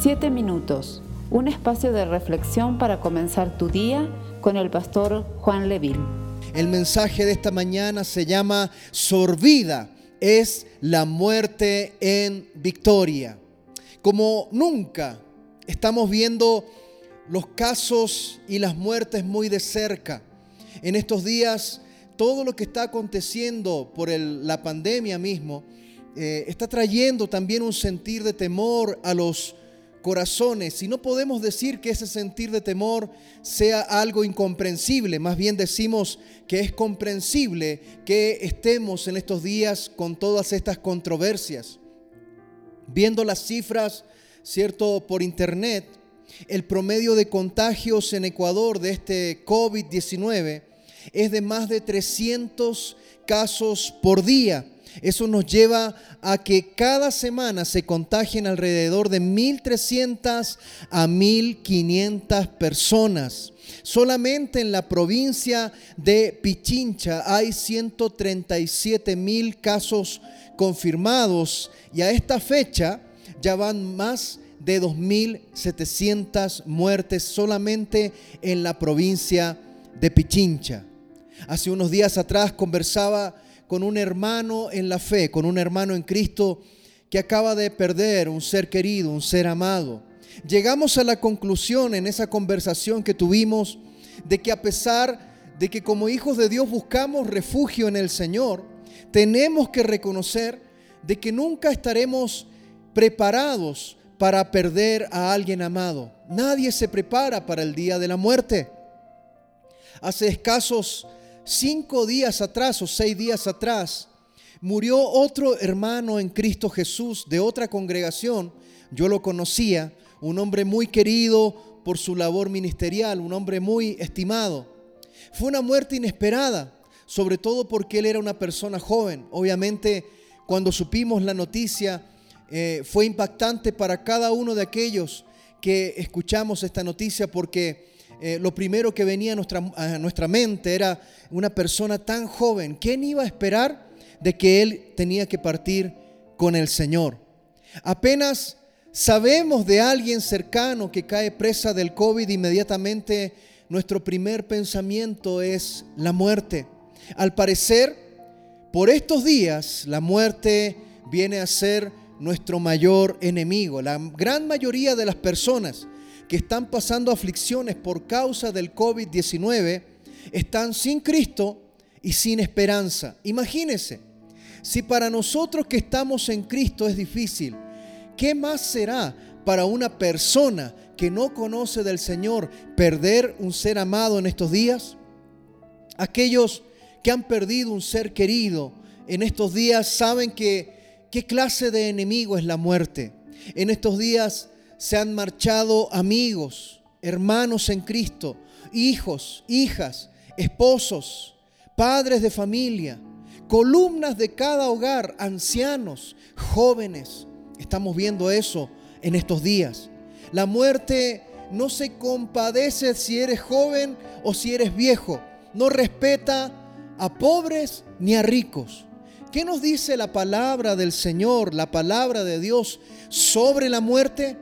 Siete minutos, un espacio de reflexión para comenzar tu día con el pastor Juan Leville. El mensaje de esta mañana se llama Sorbida es la muerte en victoria. Como nunca estamos viendo los casos y las muertes muy de cerca. En estos días, todo lo que está aconteciendo por la pandemia mismo eh, está trayendo también un sentir de temor a los corazones. Y no podemos decir que ese sentir de temor sea algo incomprensible, más bien decimos que es comprensible que estemos en estos días con todas estas controversias. Viendo las cifras, ¿cierto?, por internet, el promedio de contagios en Ecuador de este COVID-19 es de más de 300 casos por día. Eso nos lleva a que cada semana se contagien alrededor de 1.300 a 1.500 personas. Solamente en la provincia de Pichincha hay 137 mil casos confirmados y a esta fecha ya van más de 2.700 muertes solamente en la provincia de Pichincha. Hace unos días atrás conversaba con un hermano en la fe, con un hermano en Cristo que acaba de perder un ser querido, un ser amado. Llegamos a la conclusión en esa conversación que tuvimos de que a pesar de que como hijos de Dios buscamos refugio en el Señor, tenemos que reconocer de que nunca estaremos preparados para perder a alguien amado. Nadie se prepara para el día de la muerte. Hace escasos cinco días atrás o seis días atrás, murió otro hermano en Cristo Jesús de otra congregación. Yo lo conocía, un hombre muy querido por su labor ministerial, un hombre muy estimado. Fue una muerte inesperada, sobre todo porque él era una persona joven. Obviamente, cuando supimos la noticia, eh, fue impactante para cada uno de aquellos que escuchamos esta noticia porque eh, lo primero que venía a nuestra, a nuestra mente era una persona tan joven. ¿Quién iba a esperar de que él tenía que partir con el Señor? Apenas sabemos de alguien cercano que cae presa del COVID, inmediatamente nuestro primer pensamiento es la muerte. Al parecer, por estos días, la muerte viene a ser nuestro mayor enemigo. La gran mayoría de las personas que están pasando aflicciones por causa del COVID-19 están sin Cristo y sin esperanza. Imagínense, si para nosotros que estamos en Cristo es difícil, ¿qué más será para una persona que no conoce del Señor perder un ser amado en estos días? Aquellos que han perdido un ser querido en estos días saben que qué clase de enemigo es la muerte. En estos días se han marchado amigos, hermanos en Cristo, hijos, hijas, esposos, padres de familia, columnas de cada hogar, ancianos, jóvenes. Estamos viendo eso en estos días. La muerte no se compadece si eres joven o si eres viejo. No respeta a pobres ni a ricos. ¿Qué nos dice la palabra del Señor, la palabra de Dios sobre la muerte?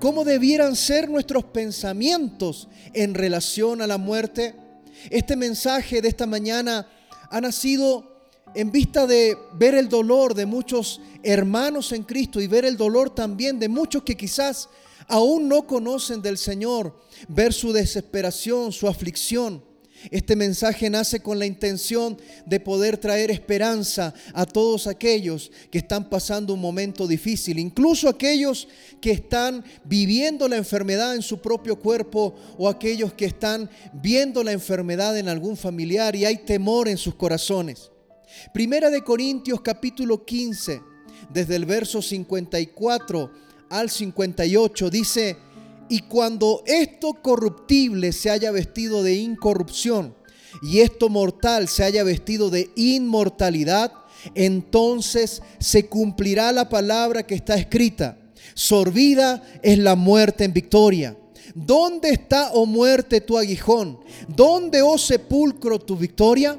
Cómo debieran ser nuestros pensamientos en relación a la muerte. Este mensaje de esta mañana ha nacido en vista de ver el dolor de muchos hermanos en Cristo y ver el dolor también de muchos que quizás aún no conocen del Señor, ver su desesperación, su aflicción. Este mensaje nace con la intención de poder traer esperanza a todos aquellos que están pasando un momento difícil, incluso aquellos que están viviendo la enfermedad en su propio cuerpo o aquellos que están viendo la enfermedad en algún familiar y hay temor en sus corazones. Primera de Corintios capítulo 15, desde el verso 54 al 58 dice, y cuando esto corruptible se haya vestido de incorrupción y esto mortal se haya vestido de inmortalidad, entonces se cumplirá la palabra que está escrita. Sorbida es la muerte en victoria. ¿Dónde está, oh muerte, tu aguijón? ¿Dónde, oh sepulcro, tu victoria?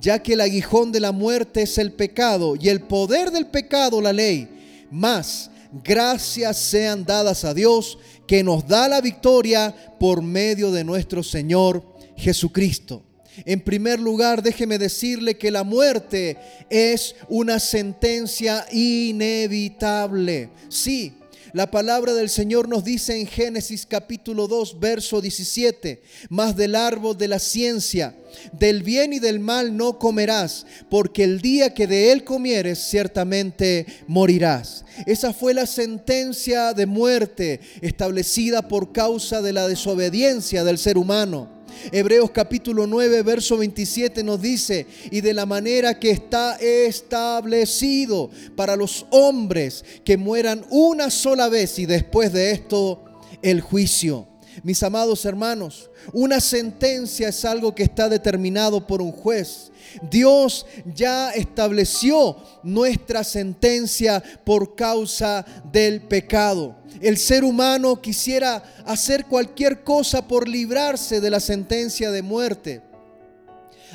Ya que el aguijón de la muerte es el pecado y el poder del pecado la ley. Mas gracias sean dadas a Dios que nos da la victoria por medio de nuestro Señor Jesucristo. En primer lugar, déjeme decirle que la muerte es una sentencia inevitable. Sí, la palabra del Señor nos dice en Génesis capítulo 2, verso 17, más del árbol de la ciencia, del bien y del mal no comerás, porque el día que de él comieres ciertamente morirás. Esa fue la sentencia de muerte establecida por causa de la desobediencia del ser humano. Hebreos capítulo 9, verso 27 nos dice, y de la manera que está establecido para los hombres que mueran una sola vez y después de esto el juicio. Mis amados hermanos, una sentencia es algo que está determinado por un juez. Dios ya estableció nuestra sentencia por causa del pecado. El ser humano quisiera hacer cualquier cosa por librarse de la sentencia de muerte.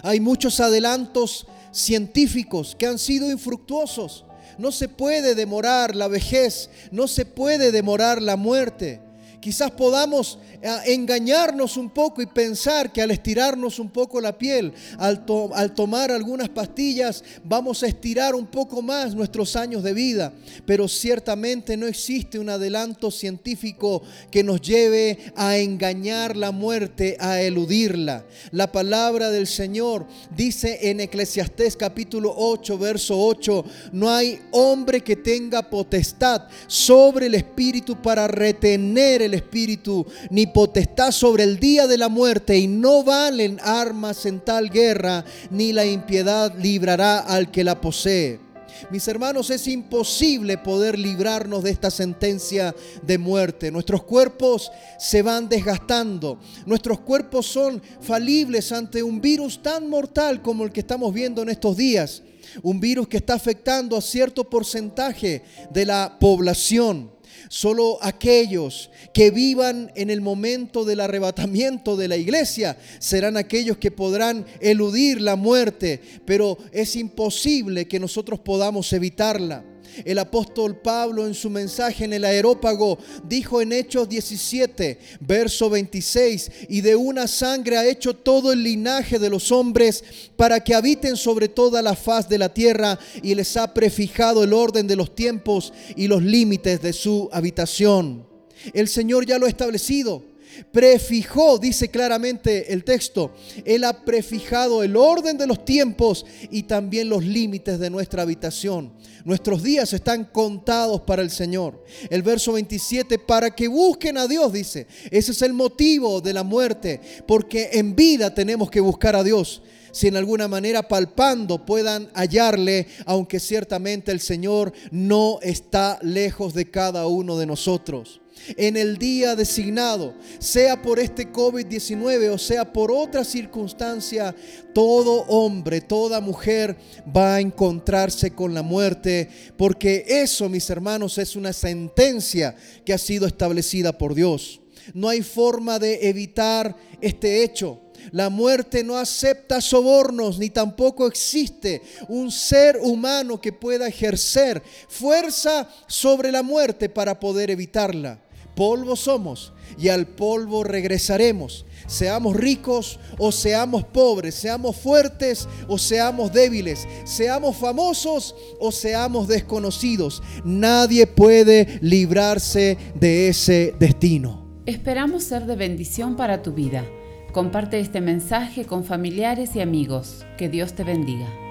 Hay muchos adelantos científicos que han sido infructuosos. No se puede demorar la vejez, no se puede demorar la muerte. Quizás podamos eh, engañarnos un poco y pensar que al estirarnos un poco la piel, al, tomar algunas pastillas, vamos a estirar un poco más nuestros años de vida. Pero ciertamente no existe un adelanto científico que nos lleve a engañar la muerte, a eludirla. La palabra del Señor dice en Eclesiastés capítulo 8, verso 8, no hay hombre que tenga potestad sobre el espíritu para retener el espíritu, ni potestad sobre el día de la muerte, y no valen armas en tal guerra, ni la impiedad librará al que la posee. Mis hermanos, es imposible poder librarnos de esta sentencia de muerte. Nuestros cuerpos se van desgastando. Nuestros cuerpos son falibles ante un virus tan mortal como el que estamos viendo en estos días. Un virus que está afectando a cierto porcentaje de la población. Solo aquellos que vivan en el momento del arrebatamiento de la iglesia serán aquellos que podrán eludir la muerte, pero es imposible que nosotros podamos evitarla. El apóstol Pablo en su mensaje en el aerópago dijo en Hechos 17, verso 26, y de una sangre ha hecho todo el linaje de los hombres para que habiten sobre toda la faz de la tierra y les ha prefijado el orden de los tiempos y los límites de su habitación. El Señor ya lo ha establecido prefijó, dice claramente el texto, Él ha prefijado el orden de los tiempos y también los límites de nuestra habitación. Nuestros días están contados para el Señor. El verso 27, para que busquen a Dios, dice. Ese es el motivo de la muerte, porque en vida tenemos que buscar a Dios si en alguna manera palpando puedan hallarle, aunque ciertamente el Señor no está lejos de cada uno de nosotros en el día designado, sea por este COVID-19 o sea por otra circunstancia, todo hombre, toda mujer va a encontrarse con la muerte, porque eso, mis hermanos, es una sentencia que ha sido establecida por Dios. No hay forma de evitar este hecho. La muerte no acepta sobornos, ni tampoco existe un ser humano que pueda ejercer fuerza sobre la muerte para poder evitarla polvo somos y al polvo regresaremos. Seamos ricos o seamos pobres, seamos fuertes o seamos débiles, seamos famosos o seamos desconocidos. Nadie puede librarse de ese destino. Esperamos ser de bendición para tu vida. Comparte este mensaje con familiares y amigos. Que Dios te bendiga.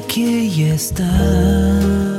Que aquí estás.